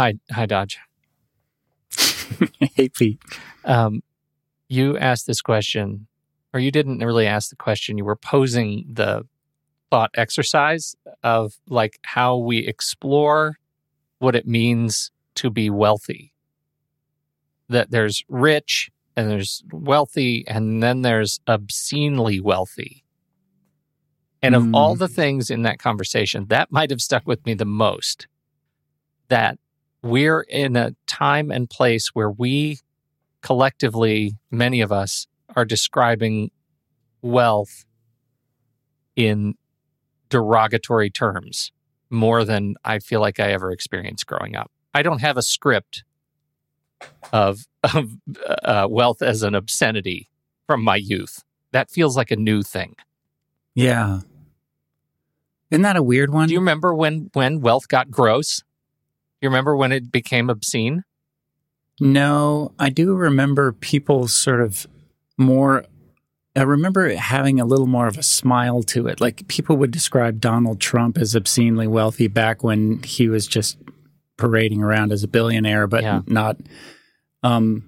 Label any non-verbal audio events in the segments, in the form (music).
Hi, hi, Dodge. (laughs) hey, Pete. Um, you asked this question, or you didn't really ask the question. You were posing the thought exercise of like how we explore what it means to be wealthy. That there's rich and there's wealthy, and then there's obscenely wealthy. And of all the things in that conversation, that might have stuck with me the most. That we're in a time and place where we collectively, many of us, are describing wealth in derogatory terms more than I feel like I ever experienced growing up. I don't have a script of, of uh, wealth as an obscenity from my youth. That feels like a new thing. Yeah. Isn't that a weird one? Do you remember when when wealth got gross? You remember when it became obscene? No, I do remember people sort of more. I remember having a little more of a smile to it. Like people would describe Donald Trump as obscenely wealthy back when he was just parading around as a billionaire, but Yeah. not, um,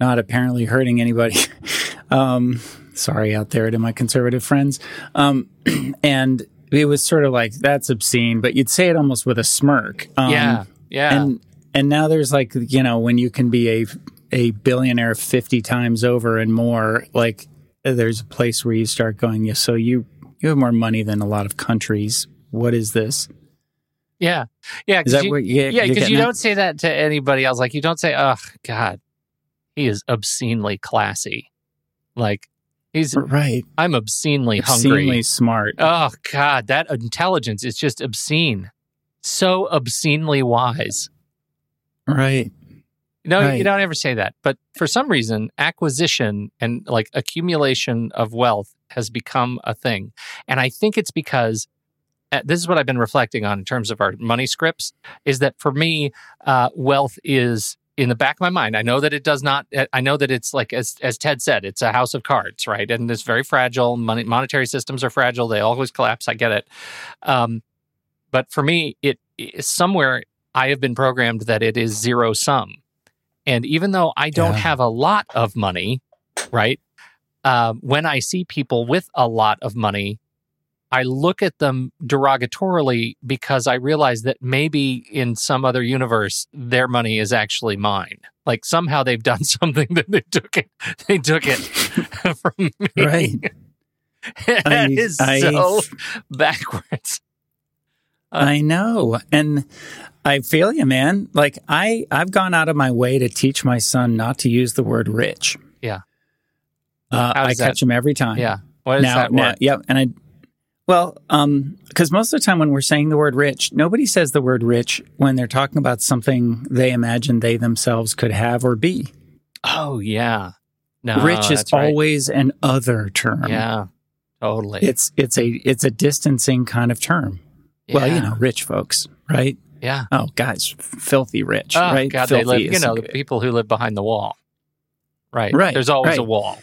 not apparently hurting anybody. (laughs) um, sorry out there to my conservative friends. Um, (clears throat) and it was sort of like that's obscene, but you'd say it almost with a smirk. Um, yeah, yeah. and and now there's like you know when you can be a a billionaire 50 times over and more like there's a place where you start going yeah so you you have more money than a lot of countries what is this Yeah, yeah. is that you, what you, yeah, because you at? don't say that to anybody else. Like you don't say, "Oh God, he is obscenely classy." Like he's, right I'm obscenely hungry. obscenely hungry. smart Oh God, that intelligence is just obscene. So obscenely wise. right No, you don't ever say that. But for some reason, acquisition and like accumulation of wealth has become a thing. And I think it's because uh, this is what I've been reflecting on in terms of our money scripts is that for me, uh, wealth is in the back of my mind. I know that it does not, uh, I know that it's like, as, as Ted said, it's a house of cards, right? And it's very fragile. Money, monetary systems are fragile. They always collapse. I get it. Um, but for me, it is somewhere I have been programmed that it is zero sum. And even though I don't Yeah. have a lot of money, right? Um, when I see people with a lot of money, I look at them derogatorily because I realize that maybe in some other universe their money is actually mine. Like somehow they've done (laughs) something that they took it. They took it (laughs) from me. right (laughs) that I- is I- so backwards. I know. And I feel you, man. Like I, I've gone out of my way to teach my son not to use the word rich. Yeah. Uh, I that- catch him every time. Yeah. What does now, that now, yep. And I, well, um, because most of the time when we're saying the word rich, nobody says the word rich when they're talking about something they imagine they themselves could have or be. Oh yeah. No, rich is right. always an other term. Yeah. Totally. It's it's a it's a distancing kind of term. Well, you know, rich folks, right? Yeah. Oh, guys, filthy rich, Oh right? God, filthy they live. You know, the people who live behind the wall. Right. Right, There's always a wall.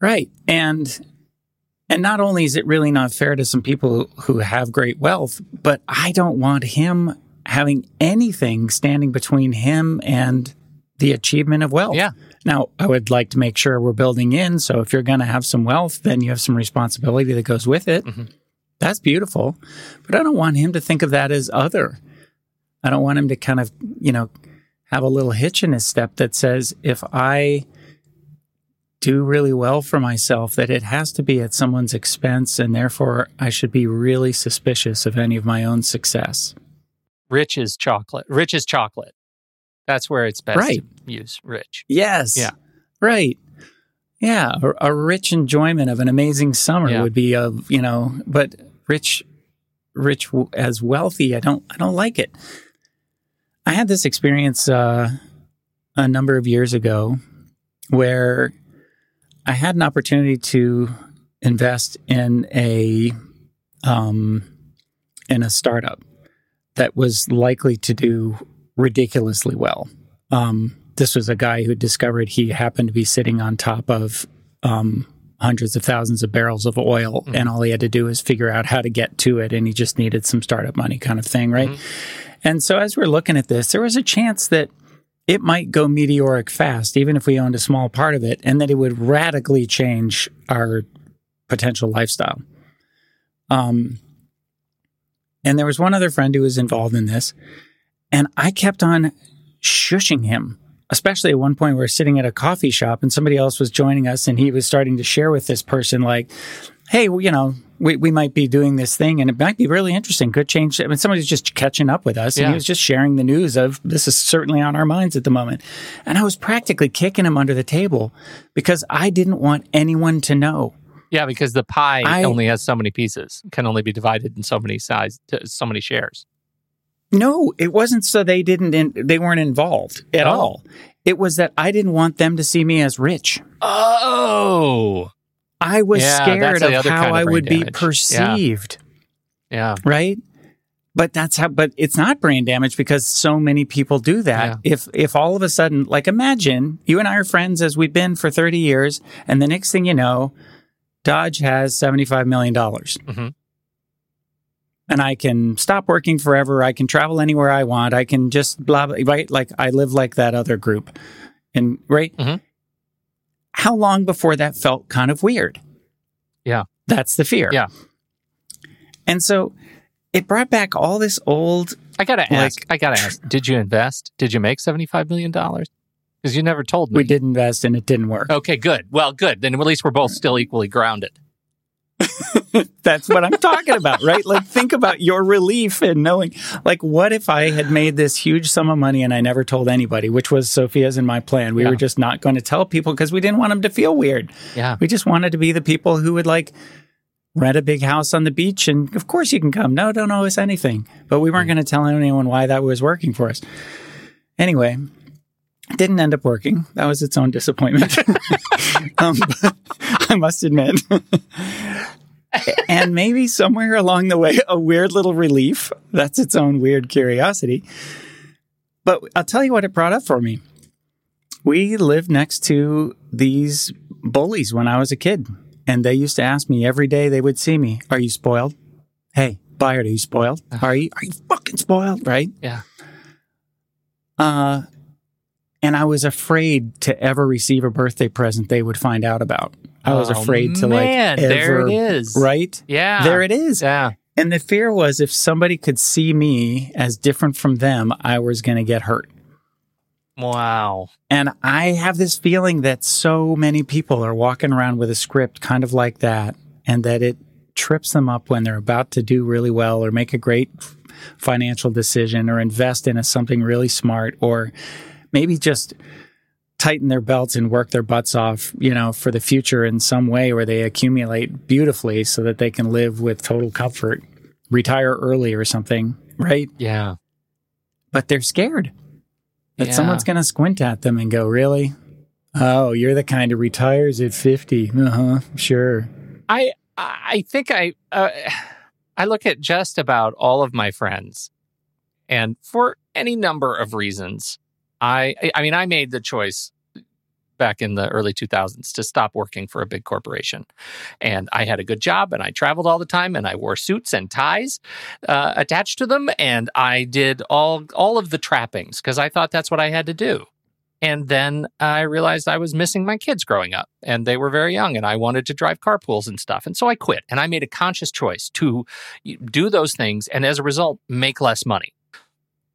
Right. And and not only is it really not fair to some people who have great wealth, but I don't want him having anything standing between him and the achievement of wealth. Yeah. Now, I would like to make sure we're building in. So if you're going to have some wealth, then you have some responsibility that goes with it. Mhm. That's beautiful. But I don't want him to think of that as other. I don't want him to kind of, you know, have a little hitch in his step that says, if I do really well for myself, that it has to be at someone's expense, and therefore I should be really suspicious of any of my own success. Rich is chocolate. Rich is chocolate. That's where it's best Right. to use rich. Yes. Yeah. Right. Yeah. A, a rich enjoyment of an amazing summer Yeah. would be of, you know, but rich, rich as wealthy, I don't, I don't like it. I had this experience uh, a number of years ago where I had an opportunity to invest in a, um, in a startup that was likely to do ridiculously well. Um, this was a guy who discovered he happened to be sitting on top of um, hundreds of thousands of barrels of oil, Mhm. and all he had to do was figure out how to get to it, and he just needed some startup money, kind of thing, right? Mhm. And so as we're looking at this, there was a chance that it might go meteoric fast, even if we owned a small part of it, and that it would radically change our potential lifestyle. Um, and there was one other friend who was involved in this, and I kept on shushing him, especially at one point we were sitting at a coffee shop and somebody else was joining us, and he was starting to share with this person, like, hey, well, you know, we, we might be doing this thing and it might be really interesting. Could change. I mean, somebody's just catching up with us and Yeah. he was just sharing the news of this is certainly on our minds at the moment. And I was practically kicking him under the table because I didn't want anyone to know. Yeah, because the pie I- only has so many pieces, can only be divided in so many size, so many shares. No, it wasn't so they didn't, in, they weren't involved at Oh. all. It was that I didn't want them to see me as rich. Oh, I was Yeah, scared of how kind of I would be damage. Yeah. perceived. yeah, right but that's how but it's not brain damage because so many people do that Yeah. if if all of a sudden like imagine you and i are friends as we've been for 30 years and the next thing you know dodge has 75 million dollars Mhm. and i can stop working forever i can travel anywhere i want i can just blah blah right like i live like that other group and right Mhm. How long before that felt kind of weird Yeah. that's the fear Yeah. and so it brought back all this old I gotta Like- ask. I gotta ask. Did you invest? Did you make seventy five million dollars? Because you never told me. we did invest and it didn't work. Okay, good. Well, good. Then at least we're both still equally grounded. (laughs) That's what I'm talking about, right? Like, think about your relief in knowing, like, what if I had made this huge sum of money and I never told anybody, which was Sophia's and my plan. We Yeah. were just not going to tell people because we didn't want them to feel weird. Yeah. We just wanted to be the people who would like rent a big house on the beach and of course you can come. No, don't owe us anything. But we weren't mm. going to tell anyone why that was working for us. Anyway, didn't end up working. That was its own disappointment. (laughs) um, I must admit. and maybe somewhere along the way, a weird little relief. That's its own weird curiosity. But I'll tell you what it brought up for me. We lived next to these bullies when I was a kid. And they used to ask me every day they would see me, Are you spoiled? Hey, Byard, are you spoiled? Are you are you fucking spoiled? Right? Yeah. Uh and I was afraid to ever receive a birthday present they would find out about. I was Oh, afraid to man, like there it is. right? Yeah. There it is. Yeah. And the fear was if somebody could see me as different from them, I was going to get hurt. Wow. And I have this feeling that so many people are walking around with a script kind of like that, and that it trips them up when they're about to do really well or make a great financial decision or invest in a, something really smart or maybe just tighten their belts and work their butts off, you know, for the future in some way where they accumulate beautifully so that they can live with total comfort, retire early or something, right? Yeah. But they're scared that Yeah. someone's going to squint at them and go, "Really? Oh, you're the kind who retires at 50." Uh-huh, sure. I I think I uh, (sighs) I look at just about all of my friends, and for any number of reasons, I I- mean I made the choice back in the early 2000s to stop working for a big corporation, and I had a good job and I traveled all the time and I wore suits and ties uh, attached to them and I did all all of the trappings because I thought that's what I had to do. And then I realized I was missing my kids growing up and they were very young and I wanted to drive carpools and stuff. And so I quit and I made a conscious choice to do those things and as a result, make less money.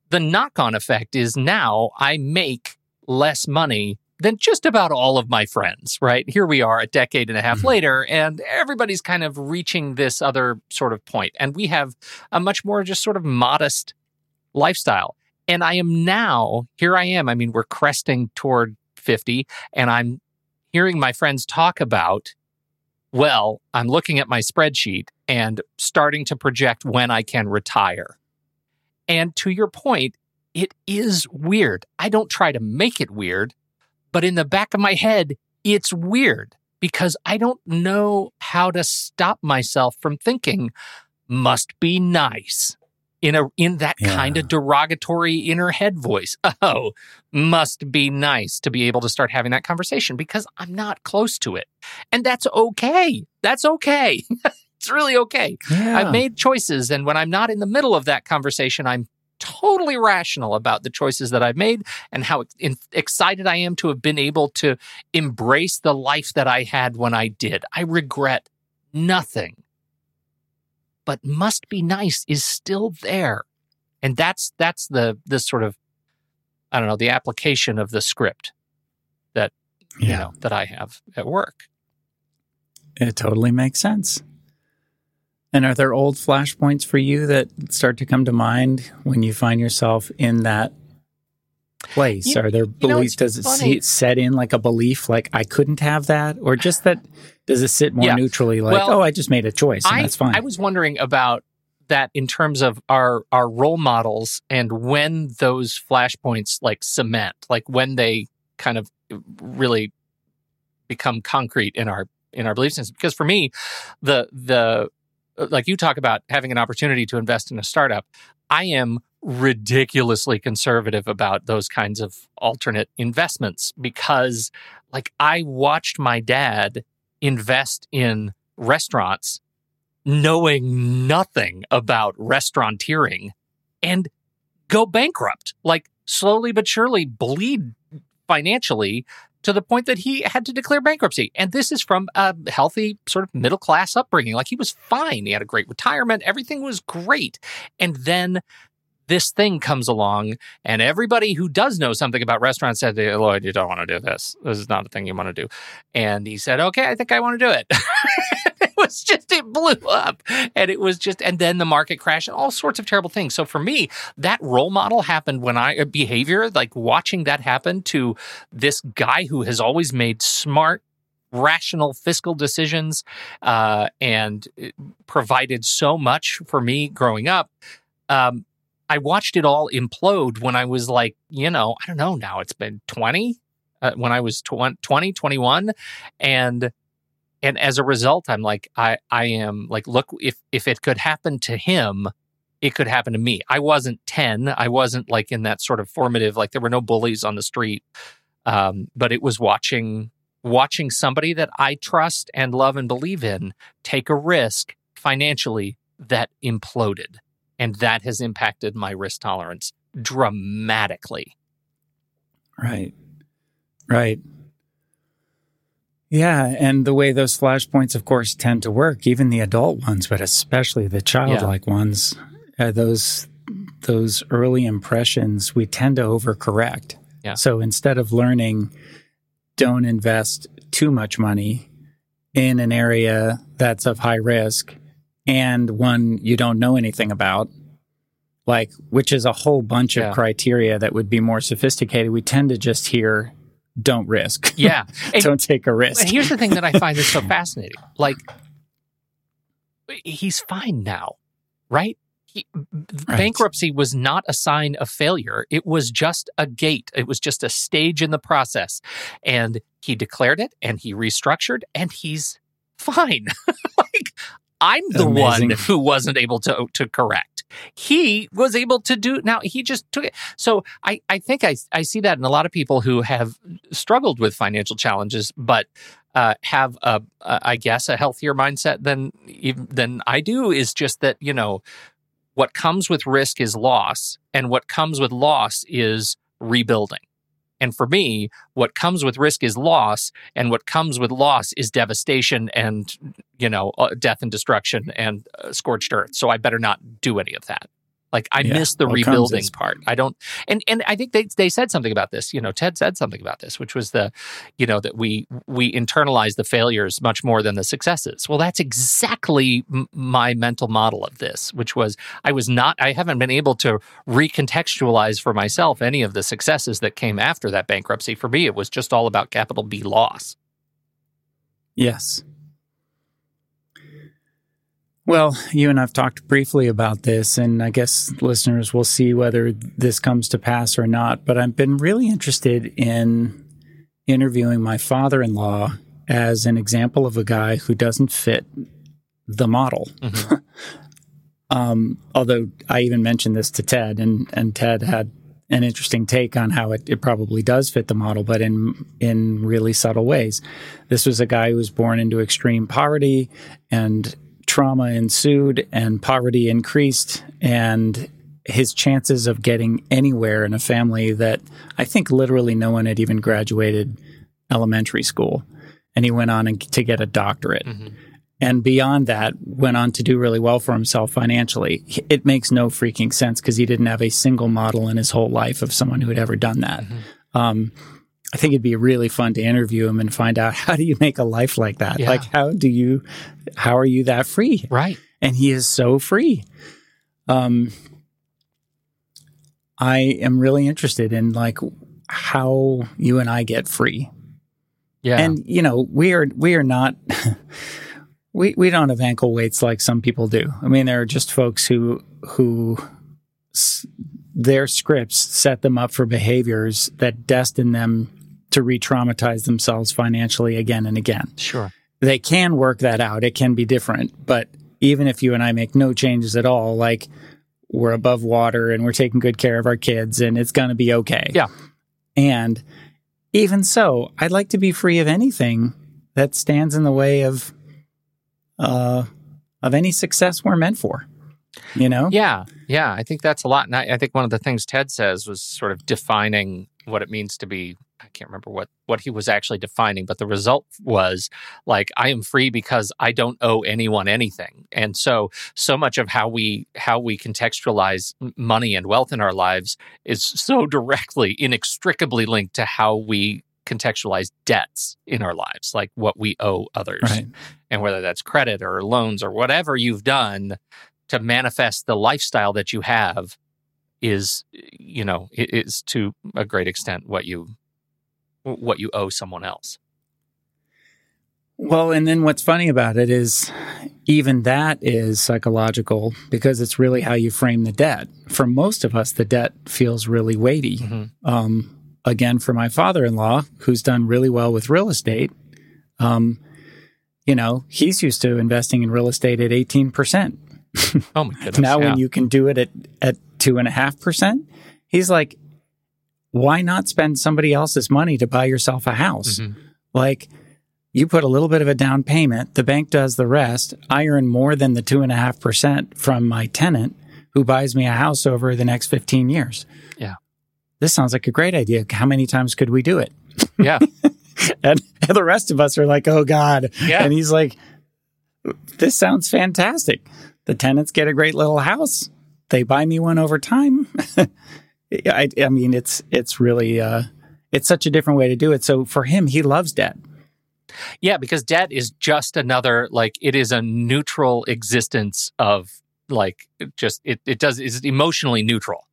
The knock on effect is now I make less money than just about all of my friends, right? Here we are a decade and a half Mhm. later and everybody's kind of reaching this other sort of point. And we have a much more just sort of modest lifestyle. And I am now, here I am. I mean, we're cresting toward 50, and I'm hearing my friends talk about, well, I'm looking at my spreadsheet and starting to project when I can retire. And to your point, it is weird. I don't try to make it weird, but in the back of my head, it's weird because I don't know how to stop myself from thinking, must be nice in a in that Yeah. kind of derogatory inner head voice. (laughs) Oh, must be nice to be able to start having that conversation because I'm not close to it. And that's okay. That's okay. (laughs) it's really okay. Yeah. I've made choices and when I'm not in the middle of that conversation, I'm totally rational about the choices that I've made and how in, excited I am to have been able to embrace the life that I had when I did. I regret nothing. But must be nice is still there. And that's that's the this sort of I don't know, the application of the script that yeah. you know that I have at work. It totally makes sense. And are there old flashpoints for you that start to come to mind when you find yourself in that place? You, are there beliefs? Know, does it see, set in like a belief, like I couldn't have that, or just that? Does it sit more yeah. neutrally, like well, oh, I just made a choice and I, that's fine? I was wondering about that in terms of our our role models and when those flashpoints like cement, like when they kind of really become concrete in our in our belief systems. Because for me, the the Uh, like you talk about having an opportunity to invest in a startup, I am ridiculously conservative about those kinds of alternate investments because like I watched my dad invest in restaurants knowing nothing about restauranteering and go bankrupt like slowly but surely bleed financially to the point that he had to declare bankruptcy. And this is from a healthy, sort of middle class upbringing. Like he was fine. He had a great retirement. Everything was great. And then this thing comes along, and everybody who does know something about restaurants said, Lloyd, you don't want to do this. This is not a thing you want to do. And he said, Okay, I think I want to do it. (laughs) was just, it blew up. And it was just, and then the market crashed and all sorts of terrible things. So for me, that role model happened when I, behavior, like watching that happen to this guy who has always made smart, rational fiscal decisions uh, and provided so much for me growing up. Um, I watched it all implode when I was like, you know, I don't know now, it's been 20, uh, when I was 20, 21. And and as a result i'm like i i am like look if if it could happen to him it could happen to me. I wasn't 10 i wasn't like in that sort of formative like there were no bullies on the street um, but it was watching watching somebody that i trust and love and believe in take a risk financially that imploded and that has impacted my risk tolerance dramatically. Right. Right yeah, and the way those flashpoints, of course, tend to work, even the adult ones, but especially the childlike yeah. ones, uh, those those early impressions, we tend to overcorrect. Yeah. So instead of learning, don't invest too much money in an area that's of high risk and one you don't know anything about, like which is a whole bunch yeah. of criteria that would be more sophisticated. We tend to just hear don't risk. (laughs) Yeah. don't take a risk. And here's the thing that I find is so (laughs) fascinating. Like, he's fine now, right? He, right? Bankruptcy was not a sign of failure. It was just a gate. It was just a stage in the process. And he declared it and he restructured and he's fine. (laughs) like, I'm the Amazing. one who wasn't able to to correct. He was able to do now he just took it. So I, I think I, I see that in a lot of people who have struggled with financial challenges, but uh, have a, a I guess a healthier mindset than than I do is just that, you know, what comes with risk is loss, and what comes with loss is rebuilding. And for me, what comes with risk is loss, and what comes with loss is devastation and you know uh, death and destruction and uh, scorched earth. So I better not do any of that. Like I yeah, miss the rebuilding part. I don't, and and I think they they said something about this. You know, Ted said something about this, which was the, you know, that we we internalize the failures much more than the successes. Well, that's exactly m- my mental model of this, which was I was not, I haven't been able to recontextualize for myself any of the successes that came after that bankruptcy. For me, it was just all about capital B loss. Yes. Well, you and I've talked briefly about this, and I guess listeners will see whether this comes to pass or not. But I've been really interested in interviewing my father in law as an example of a guy who doesn't fit the model. Mm-hmm. (laughs) um, although I even mentioned this to Ted, and, and Ted had an interesting take on how it, it probably does fit the model, but in in really subtle ways. This was a guy who was born into extreme poverty and trauma ensued and poverty increased and his chances of getting anywhere in a family that I think literally no one had even graduated elementary school. And he went on to get a doctorate. Mm-hmm. And beyond that, went on to do really well for himself financially. It makes no freaking sense because he didn't have a single model in his whole life of someone who had ever done that. Mm-hmm. Um, I think it'd be really fun to interview him and find out (laughs) how do you make a life like that? Yeah. Like, how do you, how are you that free? Right. And he is so free. Um, I am really interested in like how you and I get free. Yeah. And you know, we are we are not (laughs) we we don't have ankle weights like some people do. I mean, there are just folks who who s- their scripts set them up for behaviors that destine them to re-traumatize themselves financially again and again. sure. They can work that out. It can be different, but even if you and I make no changes at all, like we're above water and we're taking good care of our kids and it's going to be okay. Yeah. And even so, I'd like to be free of anything that stands in the way of uh of any success we're meant for. You know? Yeah, yeah, I think that's a lot. And I, I think one of the things Ted says was sort of defining what it means to be. I can't remember what what he was actually defining, but the result was like I am free because I don't owe anyone anything. And so, so much of how we how we contextualize money and wealth in our lives is so directly, inextricably linked to how we contextualize debts in our lives, like what we owe others Right. and whether that's credit or loans or whatever you've done to manifest the lifestyle that you have is you know is to a great extent what you what you owe someone else Well, and then what's funny about it is even that is psychological because it's really how you frame the debt. For most of us, the debt feels really weighty. Mhm. Um, again, for my father in law, who's done really well with real estate, um, you know, he's used to investing in real estate at 18%. oh my (laughs) goodness now, yeah. when you can do it at, at 2.5%, he's like, why not spend somebody else's money to buy yourself a house? Mhm. Like, you put a little bit of a down payment, the bank does the rest. I earn more than the 2.5% from my tenant who buys me a house over the next 15 years. Yeah. This sounds like a great idea. How many times could we do it? yeah (laughs) And, and the rest of us are like, oh God. Yeah. And he's like, this sounds fantastic. The tenants get a great little house. They buy me one over time. (laughs) I, I mean, it's, it's really, uh, it's such a different way to do it. So for him, he loves debt. yeah because debt is just another like it is a neutral existence of like just it, it does is emotionally neutral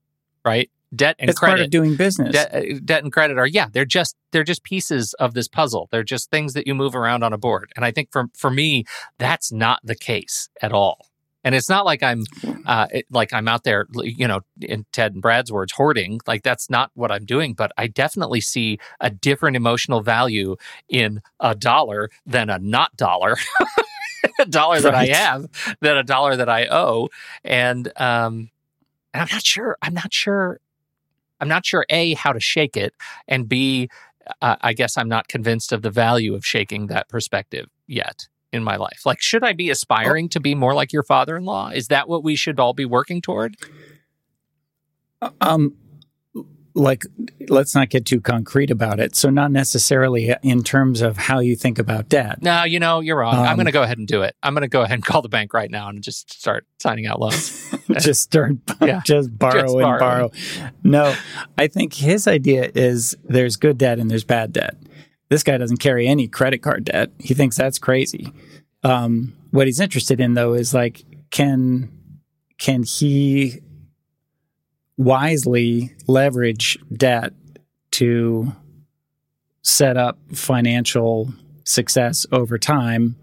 right debt and it's part of credit doing business. debt, uh, debt and credit are yeah they're just they're just pieces of this puzzle they're just things that you move around on a board and i think for for me that's not the case at all and it's not like i'm uh it, like i'm out there you know in ted and brad's words hoarding. Like that's not what i'm doing but i definitely see a different emotional value in a dollar than a not dollar (laughs) a dollar that i have than a dollar that i owe. And um and i'm not sure i'm not sure I'm not sure a how to shake it, and b uh, I guess I'm not convinced of the value of shaking that perspective yet in my life. Like, should I be aspiring to be more like your father-in-law? Is that what we should all be working toward? Um, like, let's not get too concrete about it. So, not necessarily in terms of how you think about debt. No, you know, you're wrong. I'm Um, going to go ahead and do it. I'm going to go ahead and call the bank right now and just start signing out loans. (laughs) just start, (laughs) Yeah. just borrow Just and borrow. borrow. No, I think his idea is there's good debt and there's bad debt. This guy doesn't carry any credit card debt. He thinks that's crazy. Um, what he's interested in though is like, can can he wisely leverage debt to set up financial success over time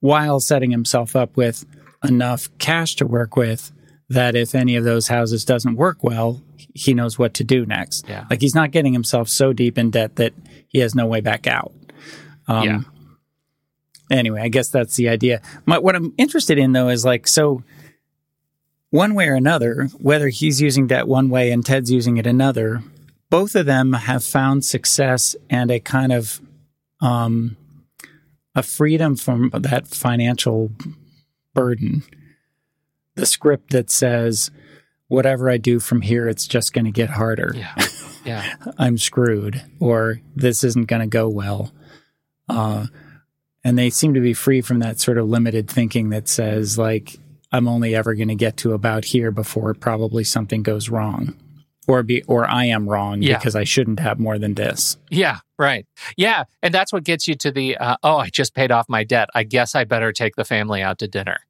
while setting himself up with enough cash to work with that if any of those houses doesn't work well, he knows what to do next. Yeah. Like he's not getting himself so deep in debt that he has no way back out. Um, Yeah. Anyway, I guess that's the idea. My, what I'm interested in though is like, so one way or another, whether he's using debt one way and Ted's using it another, both of them have found success and a kind of um, a freedom from that financial burden. The script that says, whatever I do from here, it's just going to get harder. Yeah. Yeah. (laughs) I'm screwed, or this isn't going to go well. Uh, and they seem to be free from that sort of limited thinking that says, like, I'm only ever going to get to about here before probably something goes wrong. Or be, or I am wrong Yeah. because I shouldn't have more than this. Yeah, right. Yeah, and that's what gets you to the uh, oh, I just paid off my debt. I guess I better take the family out to dinner.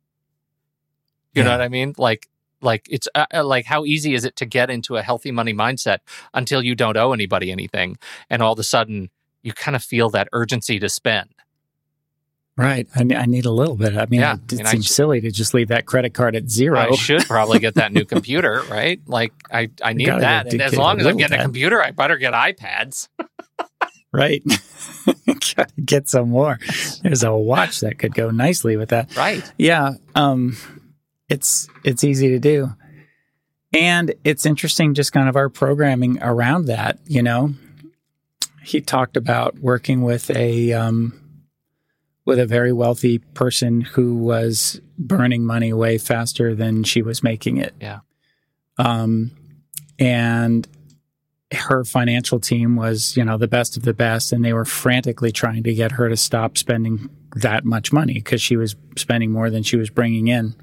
You know what I mean? Like like it's uh, uh, like how easy is it to get into a healthy money mindset until you don't owe anybody anything and all of a sudden you kind of feel that urgency to spend. Right. I, I need a little bit. I mean, Yeah, it, and I seems sh- silly to just leave that credit card at zero. I should probably get that new (laughs) computer, right? Like I I need that. And as long as I'm getting a computer, I better get iPads. right? (laughs) Get some more. There's a watch that could go nicely with that. Right. Yeah, um, it's it's easy to do, and it's interesting just kind of our programming around that. You know, he talked about working with a um, with a very wealthy person who was burning money way faster than she was making it. Yeah. Um, and her financial team was, you know, the best of the best, and they were frantically trying to get her to stop spending that much money because she was spending more than she was bringing in.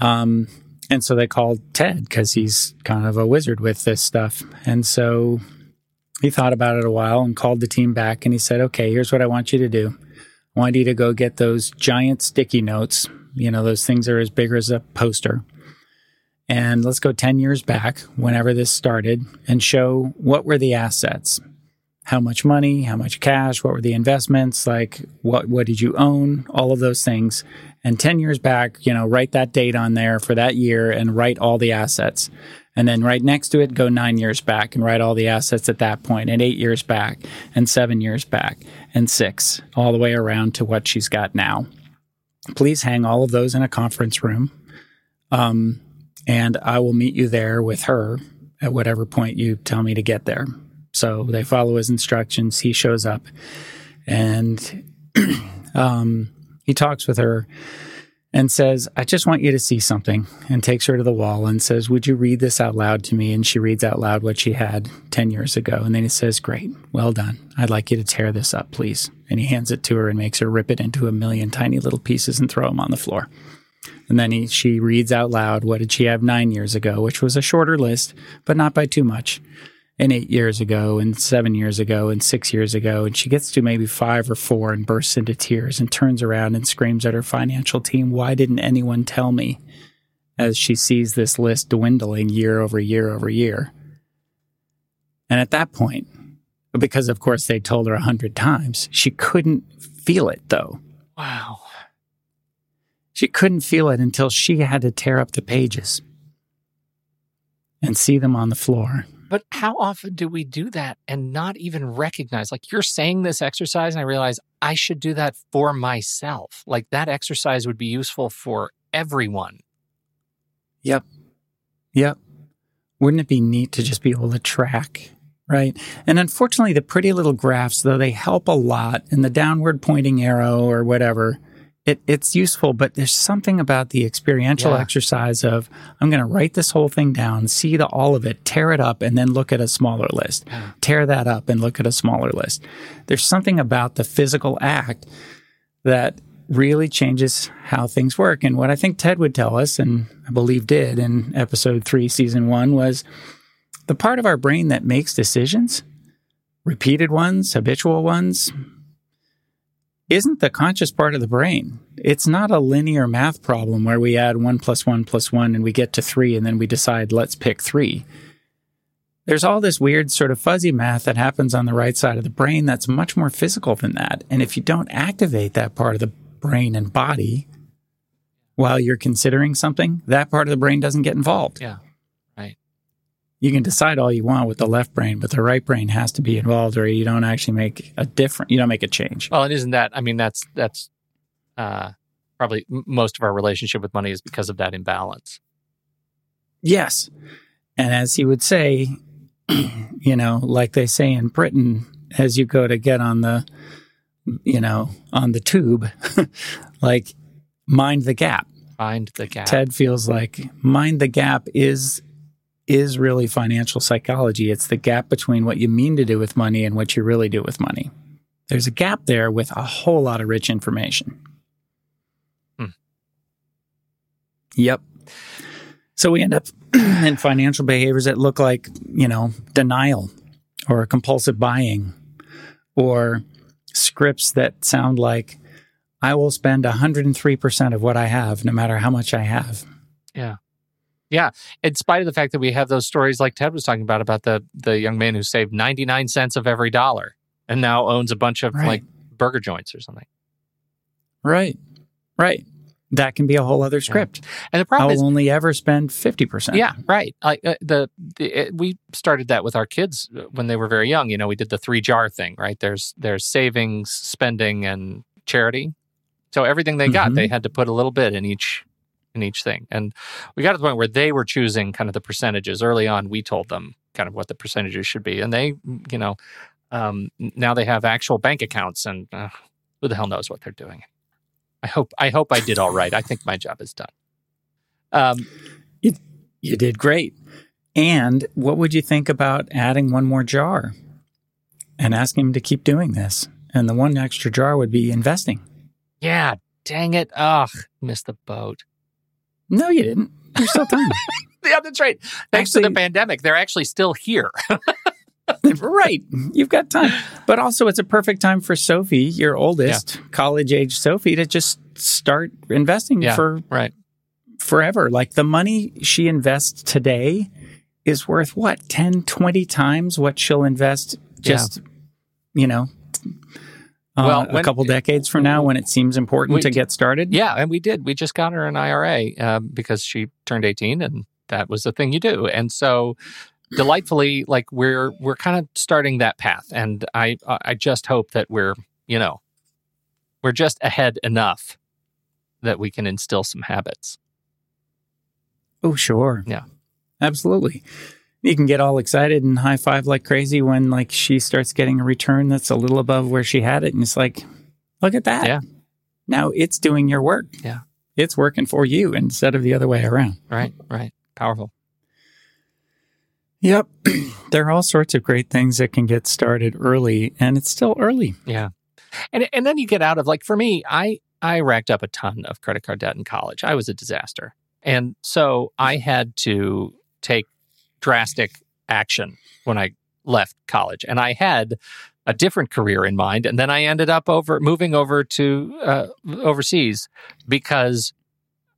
Um, and so they called Ted because he's kind of a wizard with this stuff. And so he thought about it a while and called the team back and he said, okay, here's what I want you to do. I want you to go get those giant sticky notes. You know, those things are as big as a poster. And let's go 10 years back, whenever this started, and show what were the assets. How much money, how much cash, what were the investments, like what what did you own, all of those things. And 10 years back, you know, write that date on there for that year and write all the assets. And then right next to it, go nine years back and write all the assets at that point, and eight years back, and seven years back, and six, all the way around to what she's got now. Please hang all of those in a conference room. Um, and I will meet you there with her at whatever point you tell me to get there. So they follow his instructions. He shows up and (clears throat) um, he talks with her and says, I just want you to see something, and takes her to the wall and says, Would you read this out loud to me? And she reads out loud what she had 10 years ago. And then he says, Great, well done. I'd like you to tear this up, please. And he hands it to her and makes her rip it into a million tiny little pieces and throw them on the floor. And then he, she reads out loud what did she have nine years ago, which was a shorter list, but not by too much. And eight years ago, and seven years ago, and six years ago. And she gets to maybe five or four and bursts into tears and turns around and screams at her financial team, Why didn't anyone tell me? As she sees this list dwindling year over year over year. And at that point, because of course they told her a hundred times, she couldn't feel it though. Wow. She couldn't feel it until she had to tear up the pages and see them on the floor. But how often do we do that and not even recognize? Like you're saying this exercise, and I realize I should do that for myself. Like that exercise would be useful for everyone. Yep. Yep. Wouldn't it be neat to just be able to track? Right. And unfortunately, the pretty little graphs, though they help a lot, and the downward pointing arrow or whatever, it, it's useful, but there's something about the experiential Yeah. exercise of I'm going to write this whole thing down, see the all of it, tear it up, and then look at a smaller list. Yeah. Tear that up and look at a smaller list. There's something about the physical act that really changes how things work. And what I think Ted would tell us, and I believe did in episode three, season one, was the part of our brain that makes decisions, repeated ones, habitual ones, isn't the conscious part of the brain. It's not a linear math problem where we add one plus one plus one and we get to three and then we decide, let's pick three. There's all this weird sort of fuzzy math that happens on the right side of the brain that's much more physical than that. And if you don't activate that part of the brain and body while you're considering something, that part of the brain doesn't get involved. Yeah. You can decide all you want with the left brain, but the right brain has to be involved or you don't actually make a different, you don't make a change. Well, and isn't that? I mean, that's that's uh, probably m- most of our relationship with money is because of that imbalance. Yes. And as he would say, (clears throat) you know, like they say in Britain, as you go to get on the, you know, on the tube, (laughs) like mind the gap. Find the gap. Ted feels like mind the gap is is really financial psychology. It's the gap between what you mean to do with money and what you really do with money. There's a gap there with a whole lot of rich information. Hmm. Yep. So we end up (clears throat) in financial behaviors that look like, you know, denial or compulsive buying or scripts that sound like I will spend 103% of what I have no matter how much I have. Yeah. Yeah. In spite of the fact that we have those stories like Ted was talking about, about the, the young man who saved 99 cents of every dollar and now owns a bunch of Right. like burger joints or something. Right. Right. That can be a whole other script. And the problem is, will only ever spend 50%. yeah, right. Like uh, the, the it, we started that with our kids uh, when they were very young. You know, we did the three jar thing, right? There's there's savings, spending, and charity. So everything they got, Mhm. they had to put a little bit in each in each thing. And we got to the point where they were choosing kind of the percentages early on. We told them kind of what the percentages should be, and they, you know, um, now they have actual bank accounts, and uh, who the hell knows what they're doing. I hope I hope I did all right. I think my job is done. Um, You did great. And what would you think about adding one more jar and asking him to keep doing this? And the one extra jar would be investing. yeah, dang it. Ugh, missed the boat. No, you didn't. There's still time. (laughs) Yeah, that's right. Thanks to the pandemic, they're actually still here. (laughs) right. You've got time. But also, it's a perfect time for Sophie, your oldest college age Sophie, to just start investing Yeah. for right. forever. Like the money she invests today is worth what, 10, 20 times what she'll invest just, you know, uh, Well, a couple decades from now when it seems important We- to get started. Yeah, and we did. We just got her an IRA um, because she turned 18 and that was the thing you do. And so delightfully like we're we're kind of starting that path and I I just hope that we're, you know, we're just ahead enough that we can instill some habits. Oh, sure. Yeah. Absolutely. You can get all excited and high five like crazy when like she starts getting a return that's a little above where she had it. And it's like, look at that. Yeah. Now it's doing your work. Yeah. It's working for you instead of the other way around. Right? Right. Powerful. Yep. (clears throat) there are all sorts of great things that can get started early and it's still early. Yeah. And and then you get out of like for me, I I racked up a ton of credit card debt in college. I was a disaster. And so I had to take drastic action when I left college. And I had a different career in mind and then I ended up over moving over to uh, overseas because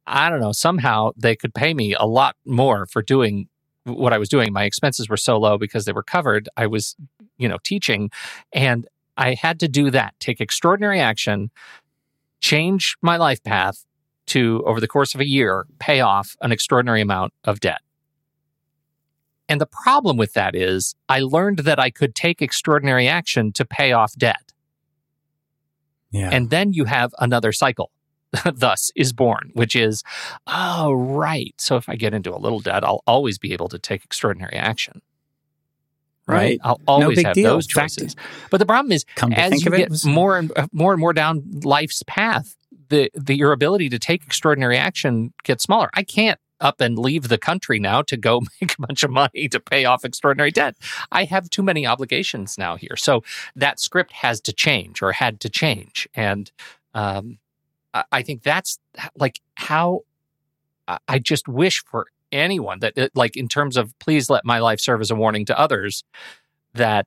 I don't know, somehow they could pay me a lot more for doing what I was doing. My expenses were so low because they were covered. I was, you know, teaching and I had to do that, take extraordinary action, change my life path to, over the course of a year, pay off an extraordinary amount of debt. And the problem with that is I learned that I could take extraordinary action to pay off debt. Yeah. And then you have another cycle. (laughs) Thus is born, which is, oh, right. So if I get into a little debt, I'll always be able to take extraordinary action. right. I'll always big have deal. those choices. But the problem is, as you get was- more and uh, more and more down life's path, the, the your ability to take extraordinary action gets smaller. I can't up and leave the country now to go (laughs) make a bunch of money to pay off extraordinary debt. I have too many obligations now here, so that script has to change or had to change, and um, I, think that's like how I- just wish for anyone that like in terms of please let my life serve as a warning to others that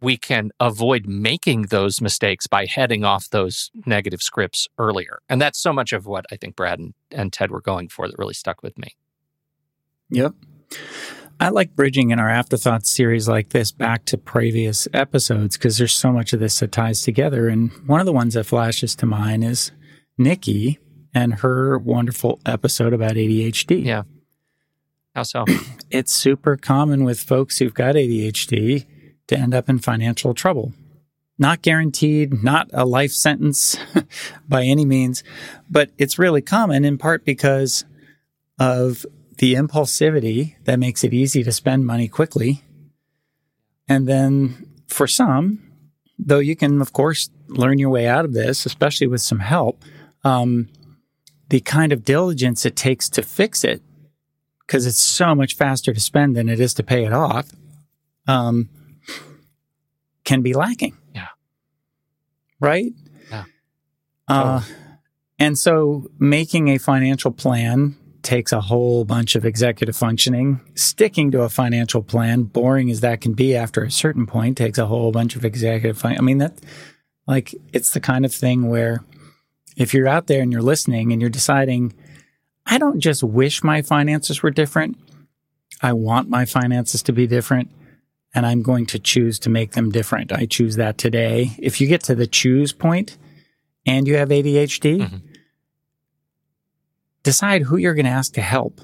we can avoid making those mistakes by heading off those negative scripts earlier. And that's so much of what I think Brad and, and Ted were going for that really stuck with me. Yep. I like bridging in our afterthoughts series like this back to previous episodes because there's so much of this that ties together. And one of the ones that flashes to mind is Nikki and her wonderful episode about ADHD. Yeah. How so? (clears throat) It's super common with folks who've got ADHD to end up in financial trouble. Not guaranteed, not a life sentence (laughs) by any means, but it's really common in part because of the impulsivity that makes it easy to spend money quickly. And then for some, though you can, of course, learn your way out of this, especially with some help, um, the kind of diligence it takes to fix it, because it's so much faster to spend than it is to pay it off, um, can be lacking. Yeah. Right? Yeah. Uh, and so making a financial plan takes a whole bunch of executive functioning. Sticking to a financial plan, boring as that can be after a certain point, takes a whole bunch of executive fun- I mean, that, like, it's the kind of thing where if you're out there and you're listening and you're deciding, I don't just wish my finances were different, I want my finances to be different. And I'm going to choose to make them different. I choose that today. If you get to the choose point and you have ADHD, Mhm. decide who you're going to ask to help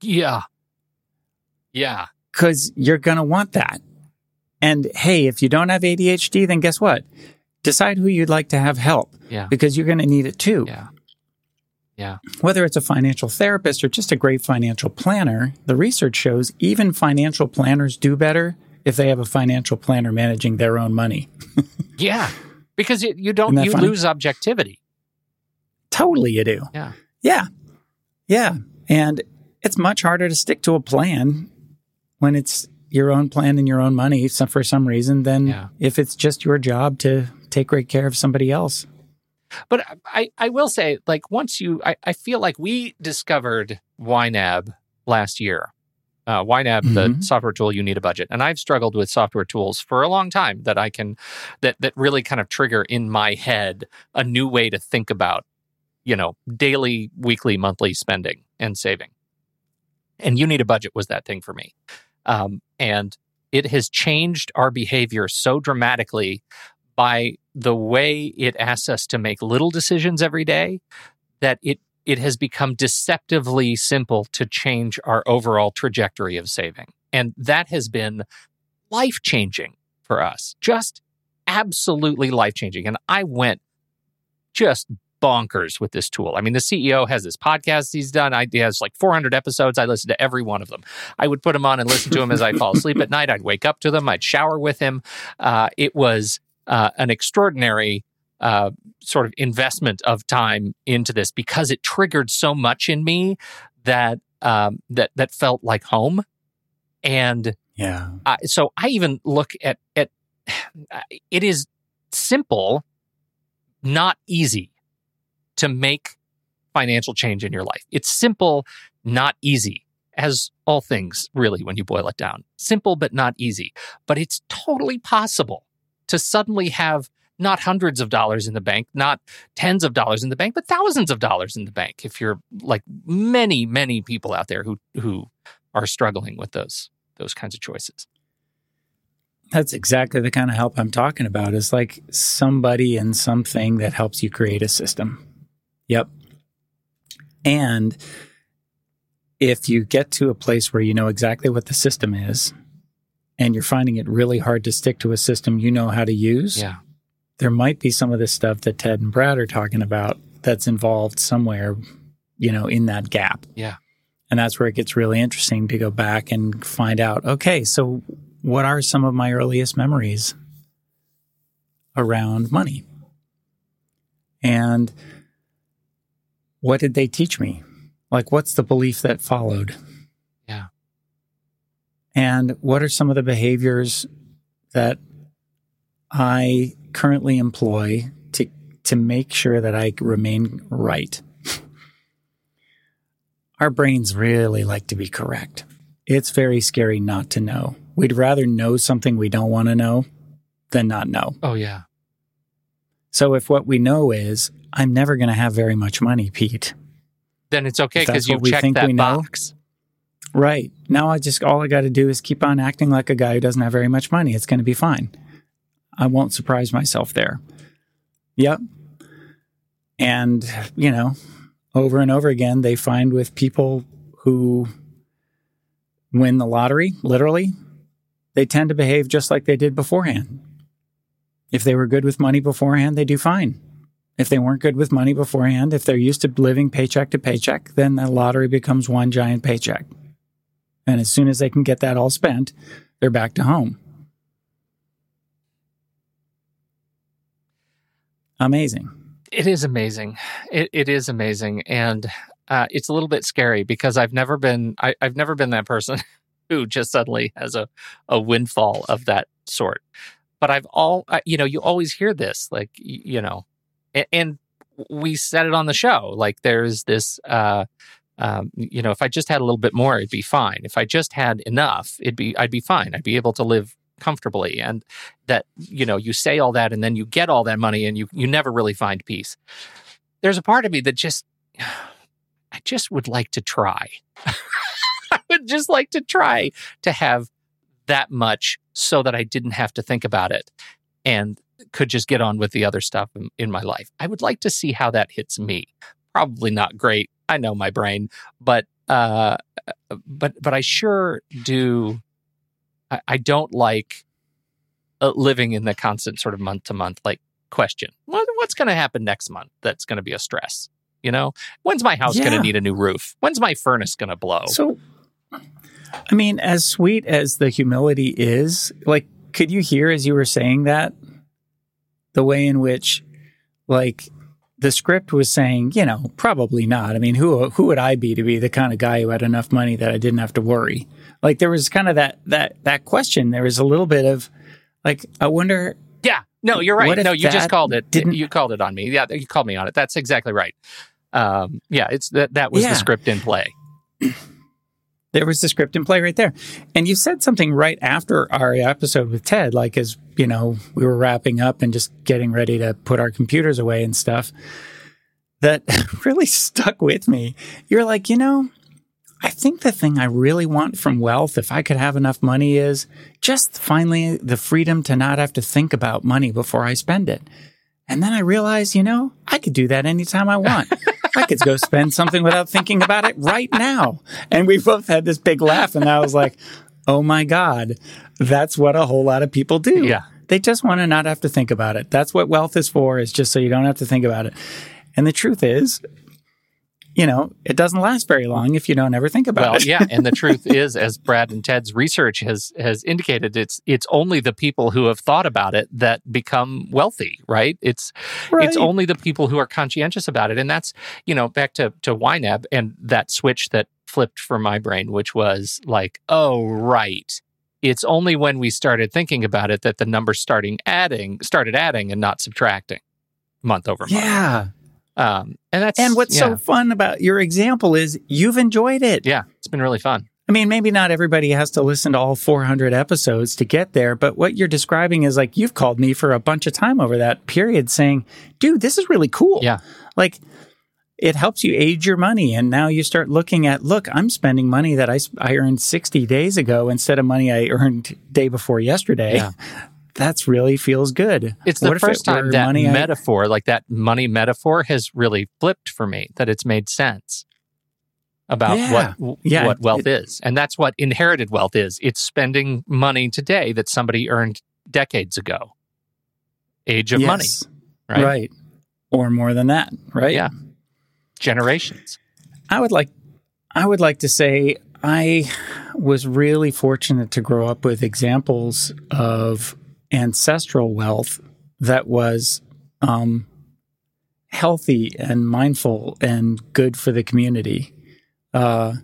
Yeah. Yeah. because you're going to want that. And hey, if you don't have ADHD, then guess what? Decide who you'd like to have help Yeah. because you're going to need it too. Yeah. Yeah. Whether it's a financial therapist or just a great financial planner, the research shows even financial planners do better if they have a financial planner managing their own money. (laughs) Yeah. Because it, you don't, you funny? lose objectivity. Totally, you do. Yeah. Yeah. Yeah. And it's much harder to stick to a plan when it's your own plan and your own money for some reason than Yeah. if it's just your job to take great care of somebody else. But I, I will say, like, once you, I, I feel like we discovered YNAB last year. Uh, YNAB, the Mhm. software tool, you need a budget. And I've struggled with software tools for a long time that I can, that, that really kind of trigger in my head a new way to think about, you know, daily, weekly, monthly spending and saving. And you need a budget was that thing for me. Um, and it has changed our behavior so dramatically by the way it asks us to make little decisions every day that it it has become deceptively simple to change our overall trajectory of saving and that has been life changing for us just absolutely life changing and i went just bonkers with this tool. I mean, the CEO has this podcast he's done. I, he has like 400 episodes. I listen to every one of them. I would put them on and listen to him as I fall asleep at night. I'd wake up to them. I'd shower with him. Uh, it was uh, an extraordinary uh, sort of investment of time into this because it triggered so much in me that um, that that felt like home. And Yeah. uh, so I even look at at (sighs) it is simple, not easy to make financial change in your life. It's simple, not easy, as all things really when you boil it down. Simple but not easy, but it's totally possible to suddenly have not hundreds of dollars in the bank, not tens of dollars in the bank, but thousands of dollars in the bank if you're like many many people out there who who are struggling with those those kinds of choices. That's exactly the kind of help I'm talking about. Is like somebody and something that helps you create a system. Yep. And if you get to a place where you know exactly what the system is and you're finding it really hard to stick to a system you know how to use, Yeah. There might be some of this stuff that Ted and Brad are talking about that's involved somewhere, you know, in that gap. Yeah. And that's where it gets really interesting to go back and find out okay, so what are some of my earliest memories around money? And what did they teach me? Like, what's the belief that followed? Yeah. And what are some of the behaviors that I currently employ to, to make sure that I remain right? Our brains really like to be correct. It's very scary not to know. We'd rather know something we don't want to know than not know. Oh yeah. So if what we know is, I'm never going to have very much money, Pete. Then it's okay because you checked think that we know. box. Right. Now I just, all I got to do is keep on acting like a guy who doesn't have very much money. It's going to be fine. I won't surprise myself there. Yep. And, you know, over and over again, they find with people who win the lottery, literally, they tend to behave just like they did beforehand. If they were good with money beforehand, they do fine. If they weren't good with money beforehand, if they're used to living paycheck to paycheck, then the lottery becomes one giant paycheck. And as soon as they can get that all spent, they're back to home. Amazing. It is amazing. It, it is amazing, and uh, it's a little bit scary because I've never been I, I've never been that person (laughs) who just suddenly has a a windfall of that sort. But I've all uh, you know you always hear this like you know, and, and we said it on the show like there's this. Uh, um, you know, if I just had a little bit more, it'd be fine. If I just had enough, it'd be I'd be fine. I'd be able to live comfortably and that you know you say all that and then you get all that money and you you never really find peace. There's a part of me that just (sighs) i just would like to try. (laughs) I would just like to try to have that much so that i didn't have to think about it and could just get on with the other stuff in, in my life. I would like to see how that hits me. Probably not great. I know my brain but uh but but i sure do I, I don't like uh, living in the constant sort of month to month like question. What, what's going to happen next month? That's going to be a stress. You know, when's my house going to need a new roof? When's my furnace going to blow? So, I mean, as sweet as the humility is, like, could you hear as you were saying that the way in which, like, the script was saying, you know, probably not. I mean, who who would I be to be the kind of guy who had enough money that I didn't have to worry? Like, there was kind of that that that question. There was a little bit of, like, I wonder. yeah, no, you're right. No, you just called it. didn't- You called it on me. Yeah, you called me on it. That's exactly right. Um, yeah, it's that that was Yeah. the script in play. (clears throat) There was the script in play right there. And you said something right after our episode with Ted, like as, you know, we were wrapping up and just getting ready to put our computers away and stuff, that (laughs) really stuck with me. You're like, you know, I think the thing I really want from wealth, if I could have enough money, is just finally the freedom to not have to think about money before I spend it. And then I realized, you know, I could do that anytime I want. (laughs) I could go spend something without thinking about it right now. And we both had this big laugh. And I was like, oh my God, that's what a whole lot of people do. Yeah. They just want to not have to think about it. That's what wealth is for, is just so you don't have to think about it. And the truth is, you know, it doesn't last very long if you don't ever think about Well, it. yeah, and the (laughs) truth is, as Brad and Ted's research has has indicated, it's it's only the people who have thought about it that become wealthy, right? It's it's only the people who are conscientious about it, and that's you know back to to YNAB and that switch that flipped for my brain, which was like, oh right, it's only when we started thinking about it that the numbers starting adding started adding and not subtracting month over month. Yeah. Um, and that's And what's yeah, so fun about your example is you've enjoyed it. yeah, it's been really fun. I mean, maybe not everybody has to listen to all 400 episodes to get there, but what you're describing is like you've called me for a bunch of time over that period saying, dude, this is really cool. Yeah. Like, it helps you age your money. And now you start looking at, look, I'm spending money that I, I earned 60 days ago instead of money I earned day before yesterday. Yeah. (laughs) That's really feels good. It's the What if it first time that money I- metaphor, like that money metaphor, has really flipped for me. That it's made sense about Yeah. what Yeah, what wealth is, and that's what inherited wealth is. It's spending money today that somebody earned decades ago. Age of money, right? right. Or more than that, right? Yeah. Generations. I would like I would like to say I was really fortunate to grow up with examples of ancestral wealth that was um, healthy and mindful and good for the community. Uh,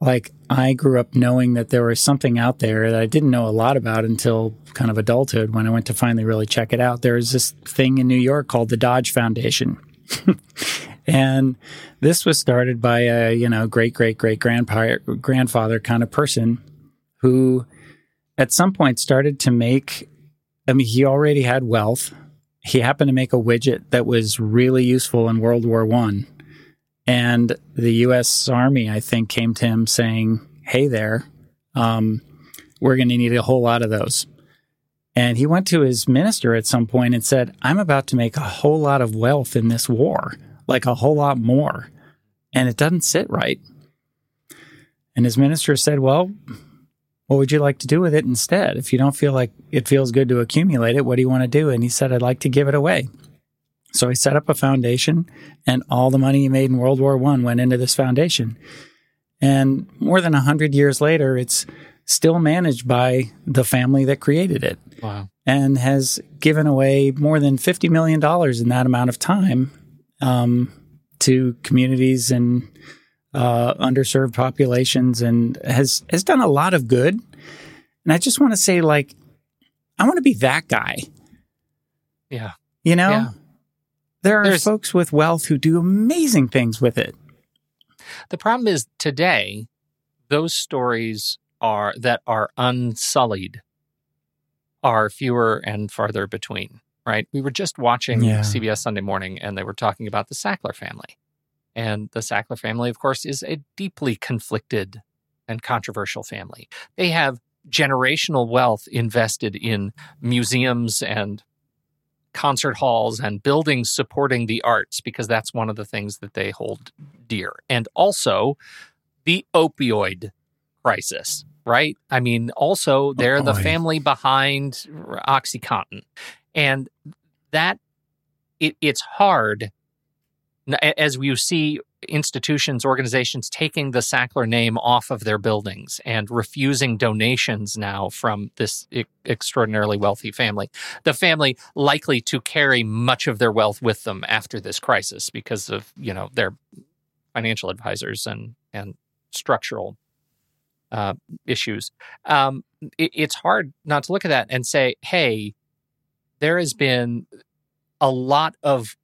like I grew up knowing that there was something out there that I didn't know a lot about until kind of adulthood when I went to finally really check it out. There was this thing in New York called the Dodge Foundation. (laughs) and this was started by a, you know, great great great grandfather kind of person who at some point started to make I mean he already had wealth. He happened to make a widget that was really useful in World War 1 and the U.S. Army, I think, came to him saying, "Hey there, um, we're going to need a whole lot of those." And he went to his minister at some point and said, "I'm about to make a whole lot of wealth in this war, like a whole lot more, and it doesn't sit right." And his minister said, "Well." What would you like to do with it instead? If you don't feel like it feels good to accumulate it, what do you want to do? And he said, I'd like to give it away. So he set up a foundation, and all the money he made in World War One went into this foundation. And more than a hundred years later, it's still managed by the family that created it. Wow. and has given away more than $50 million in that amount of time um, to communities and uh, underserved populations and has, has done a lot of good. And I just want to say, like, I want to be that guy. Yeah. You know, Yeah. there are There's- folks with wealth who do amazing things with it. The problem is today, those stories are that are unsullied are fewer and farther between, right? We were just watching Yeah. CBS Sunday morning and they were talking about the Sackler family. And the Sackler family, of course, is a deeply conflicted and controversial family. They have generational wealth invested in museums and concert halls and buildings supporting the arts because that's one of the things that they hold dear. And also the opioid crisis, right? I mean, also they're the family behind OxyContin. And that it, it's hard as you see institutions, organizations taking the Sackler name off of their buildings and refusing donations now from this extraordinarily wealthy family. The family likely to carry much of their wealth with them after this crisis because of you know their financial advisors and and structural uh, issues. Um, it, it's hard not to look at that and say, hey, there has been a lot of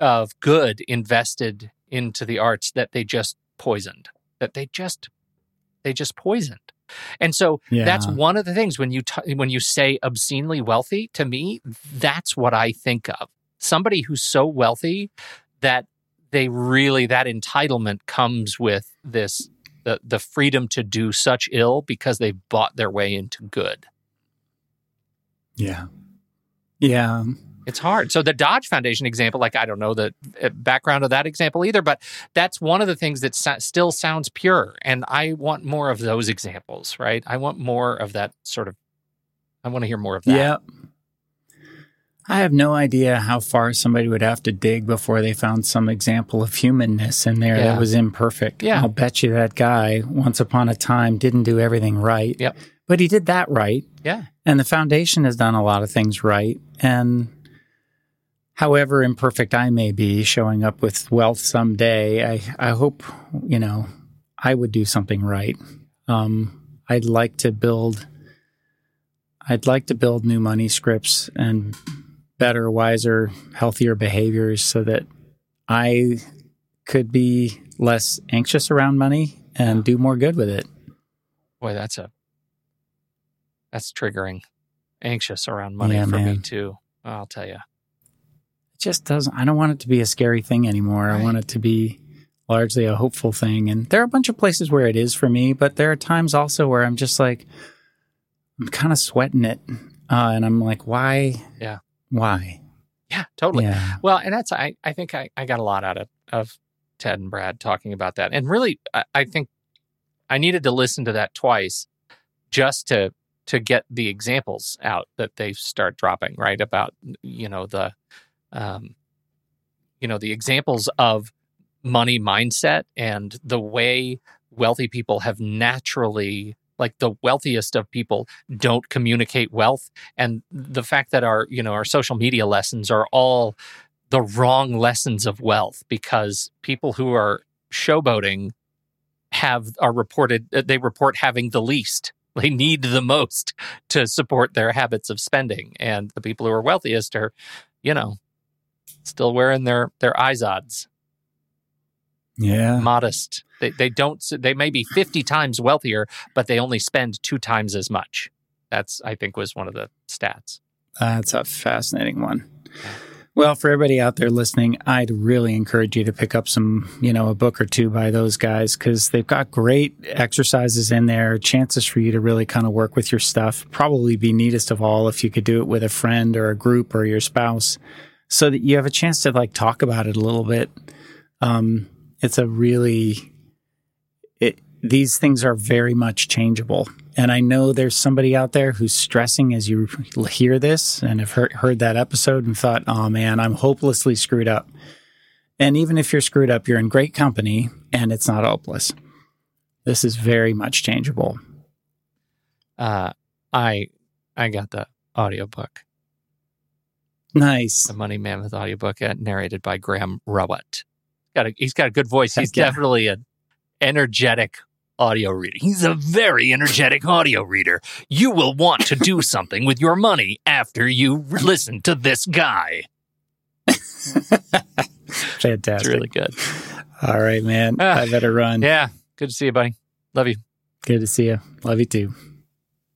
of good invested into the arts that they just poisoned that they just they just poisoned and so Yeah. that's one of the things when you t- when you say obscenely wealthy to me that's what i think of somebody who's so wealthy that they really that entitlement comes with this the the freedom to do such ill because they've bought their way into good Yeah. Yeah. It's hard. So the Dodge Foundation example, like I don't know the uh, background of that example either, but that's one of the things that still sounds pure, and I want more of those examples. Right? I want more of that sort of. I want to hear more of that. Yeah. I have no idea how far somebody would have to dig before they found some example of humanness in there Yeah. that was imperfect. Yeah. I'll bet you that guy, once upon a time, didn't do everything right. Yep. But he did that right. Yeah. And the foundation has done a lot of things right. And however imperfect I may be showing up with wealth someday, I, I hope, you know, I would do something right. Um, I'd like to build I'd like to build new money scripts and better, wiser, healthier behaviors so that I could be less anxious around money and do more good with it. Boy, that's a that's triggering. Anxious around money Yeah, for me too. I'll tell you. It just doesn't, I don't want it to be a scary thing anymore. I want it to be largely a hopeful thing. And there are a bunch of places where it is for me, but there are times also where I'm just like, I'm kind of sweating it. Uh, and I'm like, why? Yeah. Why? Yeah, totally. Yeah. Well, and that's I, I think I, I got a lot out of, of Ted and Brad talking about that. And really I, I think I needed to listen to that twice just to to get the examples out that they start dropping, right? About you know, the um you know, the examples of money mindset and the way wealthy people have naturally like the wealthiest of people don't communicate wealth and the fact that our you know our social media lessons are all the wrong lessons of wealth because people who are showboating have are reported uh, they report having the least. (laughs) They need the most to support their habits of spending and the people who are wealthiest are you know still wearing their their izods Yeah. modest they, they don't they may be 50 times wealthier but they only spend two times as much that's i think was one of the stats That's a fascinating one. Well, for everybody out there listening, I'd really encourage you to pick up some, you know, a book or two by those guys because they've got great exercises in there, chances for you to really kind of work with your stuff. Probably be neatest of all if you could do it with a friend or a group or your spouse so that you have a chance to like talk about it a little bit. Um, it's a really, it, these things are very much changeable. And I know there's somebody out there who's stressing as you hear this and have heard, heard that episode and thought, oh man, I'm hopelessly screwed up. And even if you're screwed up, you're in great company and it's not hopeless. This is very much changeable. uh, I I got the audiobook Nice. The Money Mammoth audiobook uh, narrated by Graham Rowett. Got a, he's got a good voice. He's yeah. definitely an energetic audio reader. He's a very energetic audio reader. You will want to do (laughs) something with your money after you listen to this guy. Fantastic. It's really good. All right, man. Ah. I better run. Yeah. Good to see you, buddy. Love you. Good to see you. Love you too.